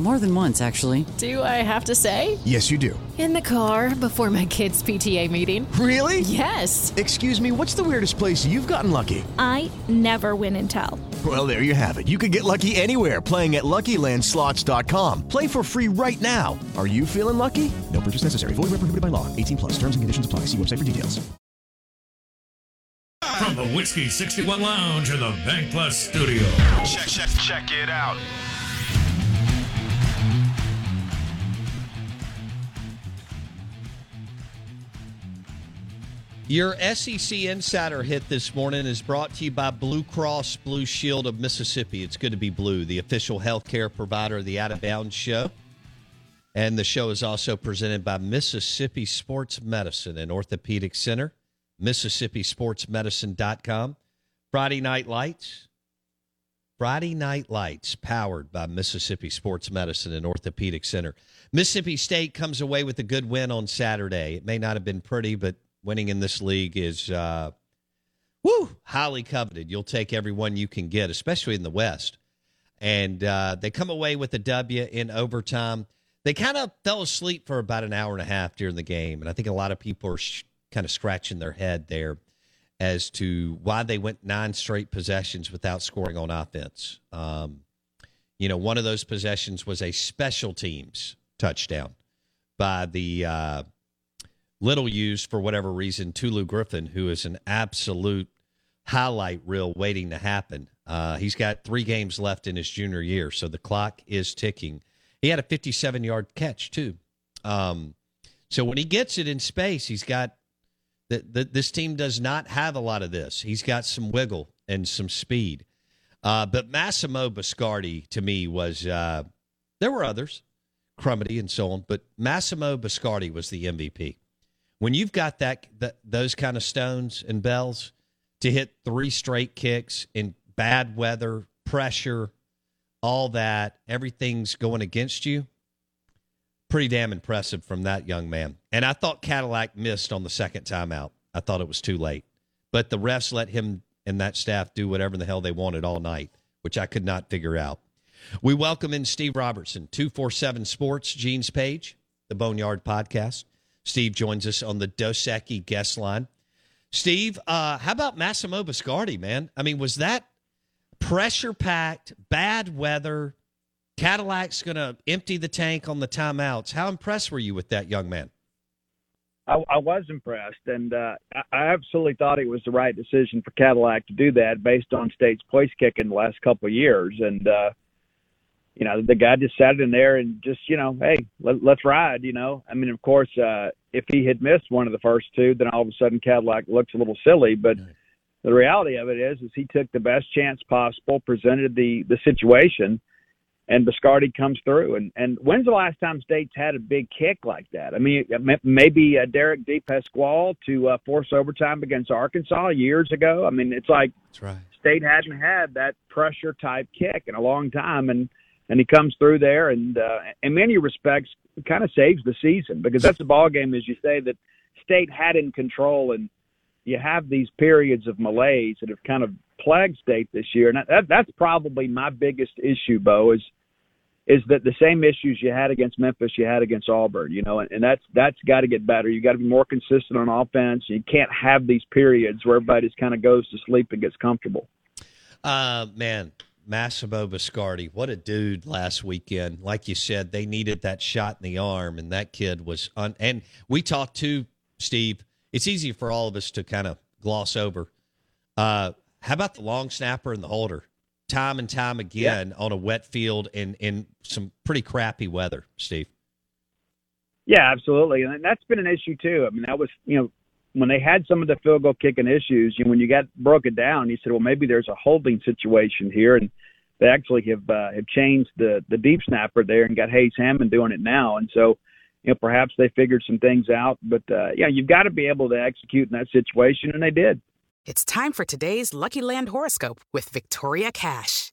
More than once, actually. Do I have to say? Yes, you do. In the car before my kids' PTA meeting. Really? Yes. Excuse me, what's the weirdest place you've gotten lucky? I never win and tell. Well, there you have it. You can get lucky anywhere playing at LuckyLandSlots.com. Play for free right now. Are you feeling lucky? No purchase necessary. Void where prohibited by law. 18 plus. Terms and conditions apply. See website for details. From the Whiskey 61 Lounge in the BankPlus studio. Check, check, check it out. Your SEC Insider hit this morning is brought to you by Blue Cross Blue Shield of Mississippi. It's good to be blue, the official healthcare provider of the Out of Bounds show. And the show is also presented by Mississippi Sports Medicine and Orthopedic Center, MississippiSportsMedicine.com. Friday Night Lights. Friday Night Lights, powered by Mississippi Sports Medicine and Orthopedic Center. Mississippi State comes away with a good win on Saturday. It may not have been pretty, but winning in this league is uh, woo highly coveted. You'll take everyone you can get, especially in the West. And uh, they come away with a W in overtime. They kind of fell asleep for about an hour and a half during the game, and I think a lot of people are sh- kind of scratching their head there as to why they went nine straight possessions without scoring on offense. Um, you know, one of those possessions was a special teams touchdown by the uh, little used for whatever reason Tulu Griffin, who is an absolute highlight reel waiting to happen. Uh, he's got three games left in his junior year, so the clock is ticking. He had a 57 yard catch too. Um, so when he gets it in space, he's got the, the, this team does not have a lot of this. He's got some wiggle and some speed. Uh, but Massimo Biscardi to me was uh, there were others, Crumedy and so on, but Massimo Biscardi was the MVP. When you've got that, those kind of stones and bells to hit three straight kicks in bad weather, pressure, all that, everything's going against you. Pretty damn impressive from that young man. And I thought Cadillac missed on the second timeout. I thought it was too late. But the refs let him and that staff do whatever the hell they wanted all night, which I could not figure out. We welcome in Steve Robertson, 247 Sports, Gene's page, the Boneyard podcast. Steve joins us on the Dos Equis guest line. Steve, uh, how about Massimo Biscardi, man? I mean, was that pressure packed, bad weather? Cadillac's going to empty the tank on the timeouts. How impressed were you with that young man? I, I was impressed, and uh, I absolutely thought it was the right decision for Cadillac to do that based on State's place kick in the last couple of years. And uh, you know, the guy just sat in there and just, you know, hey, let, let's ride. You know, I mean, of course, uh, if he had missed one of the first two, then all of a sudden Cadillac looks a little silly. But the reality of it is, is he took the best chance possible, presented the the situation, and Biscardi comes through. And and when's the last time State's had a big kick like that? I mean, maybe uh, Derek DePasquale to uh, force overtime against Arkansas years ago. I mean, it's like That's right. State hadn't had that pressure type kick in a long time, and and he comes through there and uh, in many respects kind of saves the season because that's a ball game, as you say, that State had in control, and you have these periods of malaise that have kind of plagued State this year, and that, that's probably my biggest issue, Bo, is is that the same issues you had against Memphis, you had against Auburn, you know, and, and that's that's got to get better. You got to be more consistent on offense. You can't have these periods where everybody just kind of goes to sleep and gets comfortable. Uh, man, Massimo Biscardi, what a dude last weekend. Like you said, they needed that shot in the arm, and that kid was on. And we talked to Steve. It's easy for all of us to kind of gloss over. Uh, how about the long snapper and the holder? Time and time again yeah. on a wet field in, in some pretty crappy weather, Steve. Yeah, absolutely. And that's been an issue too. I mean, that was, you know, when they had some of the field goal kicking issues, you know, when you got broke it down, you said, well, maybe there's a holding situation here, and they actually have uh, have changed the the deep snapper there and got Hayes Hammond doing it now, and so you know perhaps they figured some things out. But uh, yeah, you've got to be able to execute in that situation, and they did. It's time for today's Lucky Land horoscope with Victoria Cash.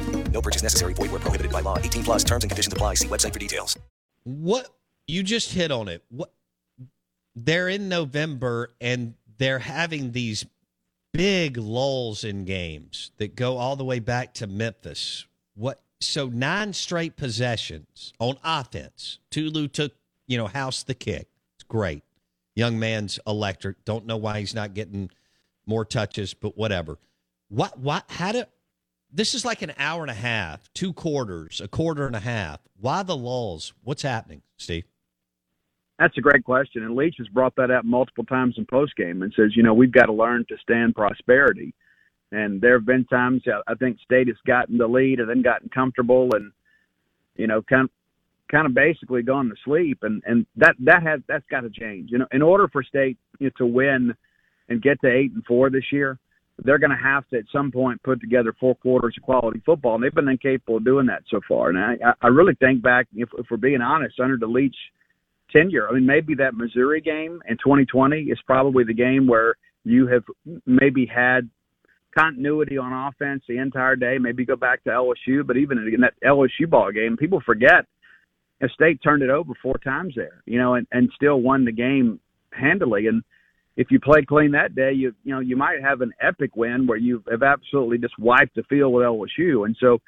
No purchase necessary. Void where prohibited by law. 18 plus terms and conditions apply. See website for details. What you just hit on it. What they're in November and they're having these big lulls in games that go all the way back to Memphis. What so nine straight possessions on offense. Tulu took, you know, house the kick. It's great. Young man's electric. Don't know why he's not getting more touches, but whatever. What what how do this is like an hour and a half, two quarters, a quarter and a half. Why the lulls? What's happening, Steve? That's a great question. And Leach has brought that up multiple times in postgame and says, you know, we've got to learn to stand prosperity. And there have been times I think State has gotten the lead and then gotten comfortable and, you know, kind kind of basically gone to sleep. And, and that, that has, that's got to change. You know, in order for State you know, to win and get to eight and four this year, they're going to have to at some point put together four quarters of quality football, and they've been incapable of doing that so far. And I, I really think back, if, if we're being honest, under the Leach tenure, I mean, maybe that Missouri game in 2020 is probably the game where you have maybe had continuity on offense the entire day. Maybe go back to LSU, but even in that LSU ball game, people forget. State turned it over four times there, you know, and, and still won the game handily. And if you play clean that day, you you know you might have an epic win where you have absolutely just wiped the field with LSU. And so,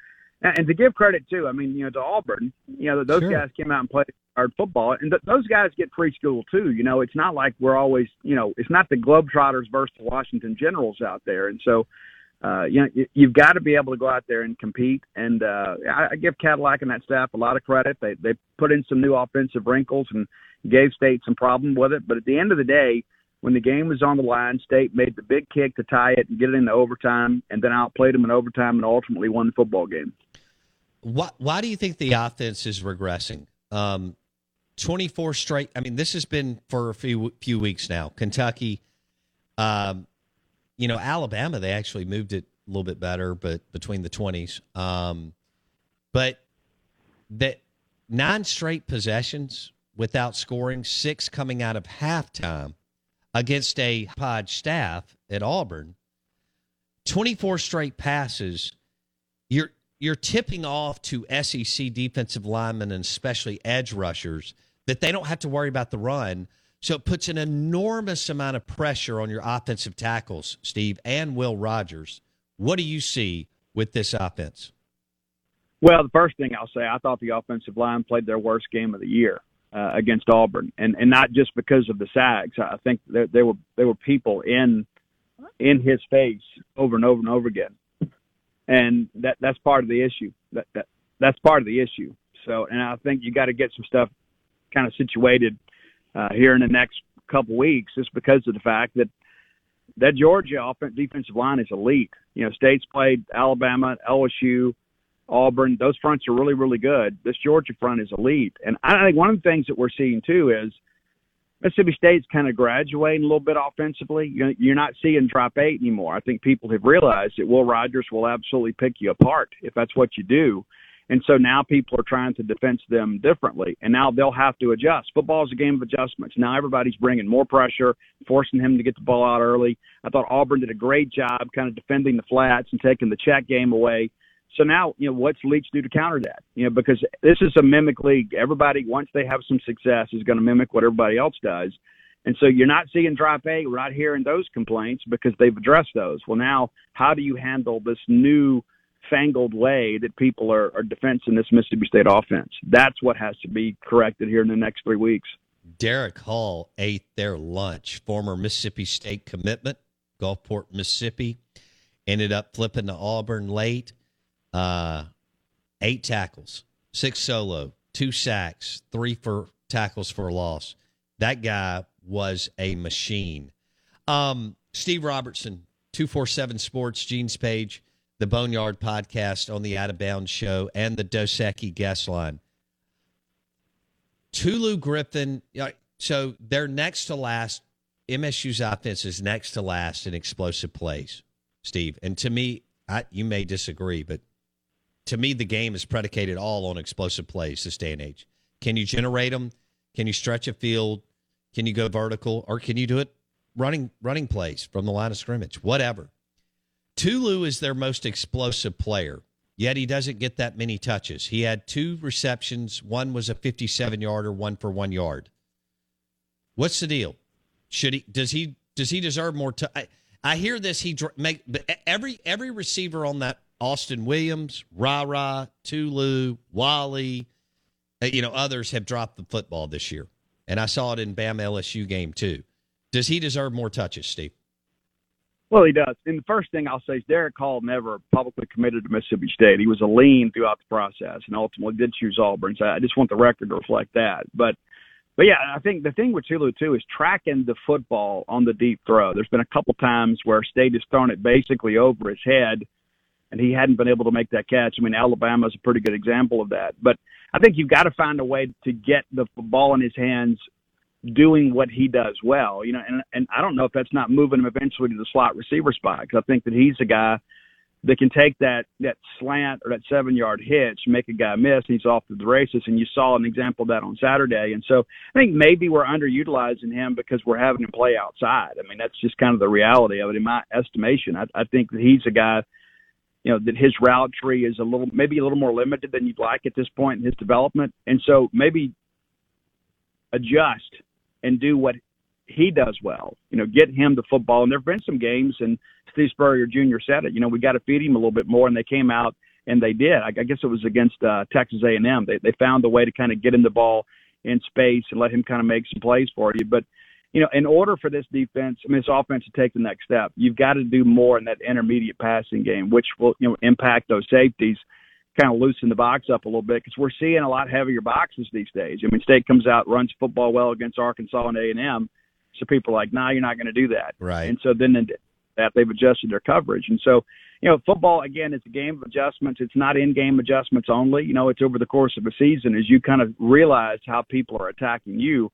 and to give credit too, I mean you know to Auburn, you know those sure. guys came out and played hard football, and th- those guys get free school too. You know, it's not like we're always you know it's not the Globetrotters versus the Washington Generals out there, and so. Uh, you know, you, you've got to be able to go out there and compete. And uh, I, I give Cadillac and that staff a lot of credit. They they put in some new offensive wrinkles and gave State some problem with it. But at the end of the day, when the game was on the line, State made the big kick to tie it and get it into overtime, and then outplayed them in overtime and ultimately won the football game. Why, why do you think the offense is regressing? Um, 24 straight. I mean, this has been for a few few weeks now. Kentucky, um, you know, Alabama, they actually moved it a little bit better, but between the 20s. Um, but that nine straight possessions without scoring, six coming out of halftime against a pod staff at Auburn, 24 straight passes, you're you're tipping off to SEC defensive linemen and especially edge rushers that they don't have to worry about the run. So it puts an enormous amount of pressure on your offensive tackles, Steve, and Will Rogers. What do you see with this offense? Well, the first thing I'll say, I thought the offensive line played their worst game of the year uh, against Auburn, and and not just because of the sags. I think there, there were there were people in in his face over and over and over again, and that that's part of the issue. That that that's part of the issue. So, and I think you got to get some stuff kind of situated uh, here in the next couple weeks, just because of the fact that that Georgia offense defensive line is elite. You know, State's played Alabama, LSU, Auburn. Those fronts are really, really good. This Georgia front is elite. And I think one of the things that we're seeing too is Mississippi State's kind of graduating a little bit offensively. You're not seeing drop eight anymore. I think people have realized that Will Rogers will absolutely pick you apart if that's what you do. And so now people are trying to defense them differently, and now they'll have to adjust. Football is a game of adjustments. Now everybody's bringing more pressure, forcing him to get the ball out early. I thought Auburn did a great job kind of defending the flats and taking the check game away. So now, you know, what's Leach do to counter that? You know, because this is a mimic league. Everybody, once they have some success, is going to mimic what everybody else does. And so you're not seeing drop eight. We're not hearing those complaints because they've addressed those. Well, now, how do you handle this new – fangled way that people are, are defending this Mississippi State offense. That's what has to be corrected here in the next three weeks. Derick Hall ate their lunch. Former Mississippi State commitment, Gulfport, Mississippi, ended up flipping to Auburn late. Uh, eight tackles, six solo, two sacks, three for tackles for loss. That guy was a machine. Um, Steve Robertson, 247 Sports, Gene's page the Boneyard podcast on the Out of Bounds show and the Dos Equis guest line. Tulu Griffin, so they're next to last. MSU's offense is next to last in explosive plays, Steve. And to me, I, you may disagree, but to me, the game is predicated all on explosive plays this day and age. Can you generate them? Can you stretch a field? Can you go vertical, or can you do it running running plays from the line of scrimmage? Whatever. Tulu is their most explosive player, yet he doesn't get that many touches. He had two receptions. One was a 57 yarder, one for one yard. What's the deal? Should he, does he, does he deserve more time? I, I hear this. He make every, every receiver on that Austin Williams, Rara, Tulu, Walley, uh, you know, others have dropped the football this year. And I saw it in Bam LSU game too. Does he deserve more touches, Steve? Well, he does. And the first thing I'll say is Derick Hall never publicly committed to Mississippi State. He was a lean throughout the process and ultimately did choose Auburn. So I just want the record to reflect that. But but yeah, I think the thing with Tulu too is tracking the football on the deep throw. There's been a couple times where State has thrown it basically over his head and he hadn't been able to make that catch. I mean, Alabama is a pretty good example of that. But I think you've got to find a way to get the ball in his hands doing what he does well. You know, and and I don't know if that's not moving him eventually to the slot receiver spot because I think that he's a guy that can take that that slant or that seven yard hitch, make a guy miss, and he's off to the races. And you saw an example of that on Saturday. And so I think maybe we're underutilizing him because we're having him play outside. I mean, that's just kind of the reality of it in my estimation. I, I think that he's a guy. You know that his route tree is a little, maybe a little more limited than you'd like at this point in his development, and so maybe adjust and do what he does well. You know, get him the football. And there have been some games, and Steve Spurrier Jr. said it. You know, we got to feed him a little bit more, and they came out and they did. I, I guess it was against uh, Texas A&M. They they found a way to kind of get him the ball in space and let him kind of make some plays for you. But you know, in order for this defense, I mean, this offense to take the next step, you've got to do more in that intermediate passing game, which will you know impact those safeties kind of loosen the box up a little bit because we're seeing a lot heavier boxes these days. I mean, State comes out, runs football well against Arkansas and A and M, so people are like, "Nah, you're not going to do that." Right. And so then that they've adjusted their coverage, and so you know, football again is a game of adjustments. It's not in-game adjustments only. You know, it's over the course of a season as you kind of realize how people are attacking you.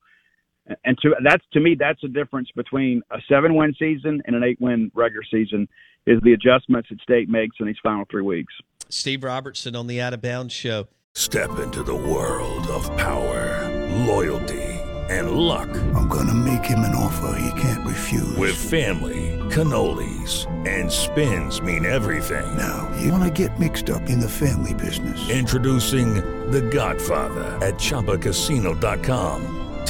And to that's to me, that's the difference between a seven-win season and an eight-win regular season is the adjustments that State makes in these final three weeks. Steve Robertson on the Out of Bounds Show. Step into the world of power, loyalty, and luck. I'm going to make him an offer he can't refuse. With family, cannolis, and spins mean everything. Now, you want to get mixed up in the family business? Introducing The Godfather at Chumbacasino.com.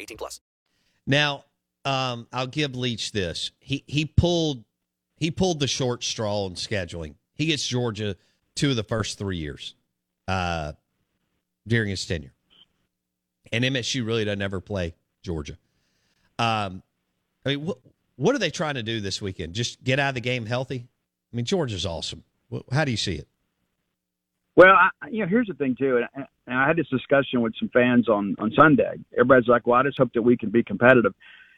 18 plus. Now, um, I'll give Leach this. He he pulled he pulled the short straw in scheduling. He gets Georgia two of the first three years uh, during his tenure, and MSU really doesn't ever play Georgia. Um, I mean, what what are they trying to do this weekend? Just get out of the game healthy? I mean, Georgia's awesome. How do you see it? Well, I, you know, here's the thing too, and I had this discussion with some fans on on Sunday. Everybody's like, "Well, I just hope that we can be competitive."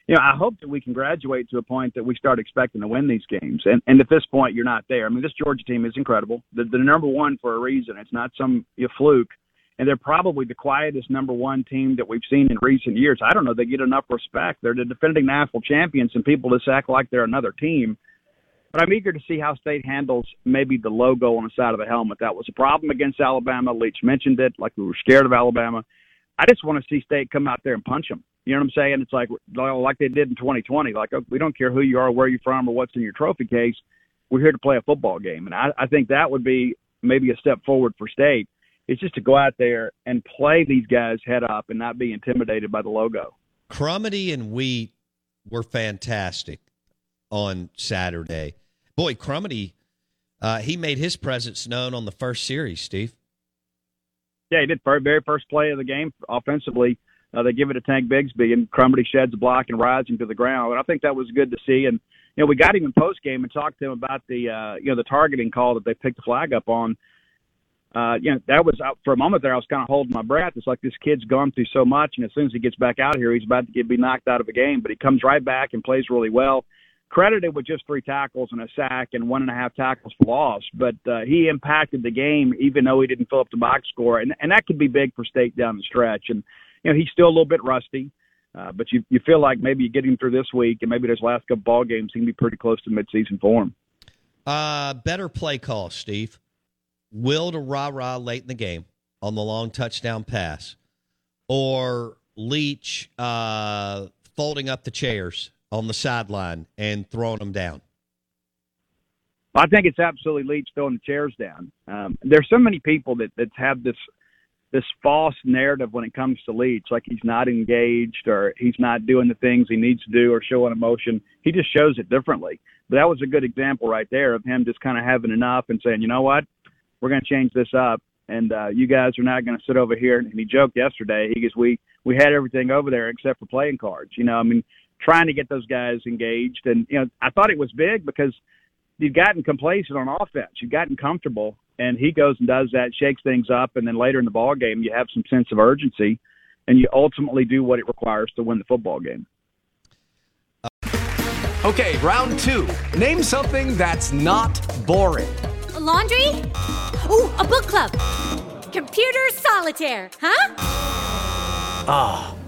You know, I hope that we can graduate to a point that we start expecting to win these games. And and at this point, you're not there. I mean, this Georgia team is incredible. They're, they're number one for a reason. It's not some you know, fluke. And they're probably the quietest number one team that we've seen in recent years. I don't know. They get enough respect. They're the defending national champions, and people just act like they're another team. But I'm eager to see how State handles maybe the logo on the side of the helmet. That was a problem against Alabama. Leach mentioned it, like we were scared of Alabama. I just want to see State come out there and punch them. You know what I'm saying? It's like like they did in 2020. Like oh, we don't care who you are, where you're from, or what's in your trophy case. We're here to play a football game, and I, I think that would be maybe a step forward for State. It's just to go out there and play these guys head up and not be intimidated by the logo. Crumedy and Wheat were fantastic on Saturday. Boy, Crumedy, uh, he made his presence known on the first series, Steve. Yeah, he did very, very first play of the game offensively. Uh, they give it to Tank Bigsby, and Crumedy sheds a block and rides him to the ground. And I think that was good to see. And you know, we got him in post game and talked to him about the uh, you know the targeting call that they picked the flag up on. Uh, you know, that was out for a moment there. I was kind of holding my breath. It's like this kid's gone through so much, and as soon as he gets back out here, he's about to get be knocked out of a game. But he comes right back and plays really well credited with just three tackles and a sack and one and a half tackles for loss, but uh, he impacted the game even though he didn't fill up the box score, and and that could be big for State down the stretch. And you know he's still a little bit rusty, uh, but you you feel like maybe you get him through this week and maybe those last couple ball games he can be pretty close to midseason form. Uh, better play call, Steve. Will to Rara late in the game on the long touchdown pass, or Leach uh, folding up the chairs on the sideline and throwing them down? I think it's absolutely Leach throwing the chairs down. Um, there's so many people that that have this this false narrative when it comes to Leach, like he's not engaged or he's not doing the things he needs to do or showing emotion. He just shows it differently. But that was a good example right there of him just kind of having enough and saying, you know what, we're going to change this up, and uh, you guys are not going to sit over here. And he joked yesterday. He goes, we we had everything over there except for playing cards. You know, I mean, trying to get those guys engaged. And you know, I thought it was big because you've gotten complacent on offense, you've gotten comfortable, and he goes and does that, shakes things up, and then later in the ball game, you have some sense of urgency, and you ultimately do what it requires to win the football game. Okay, round two. Name something that's not boring. A laundry. Ooh, a book club. Computer solitaire. Huh? Ah.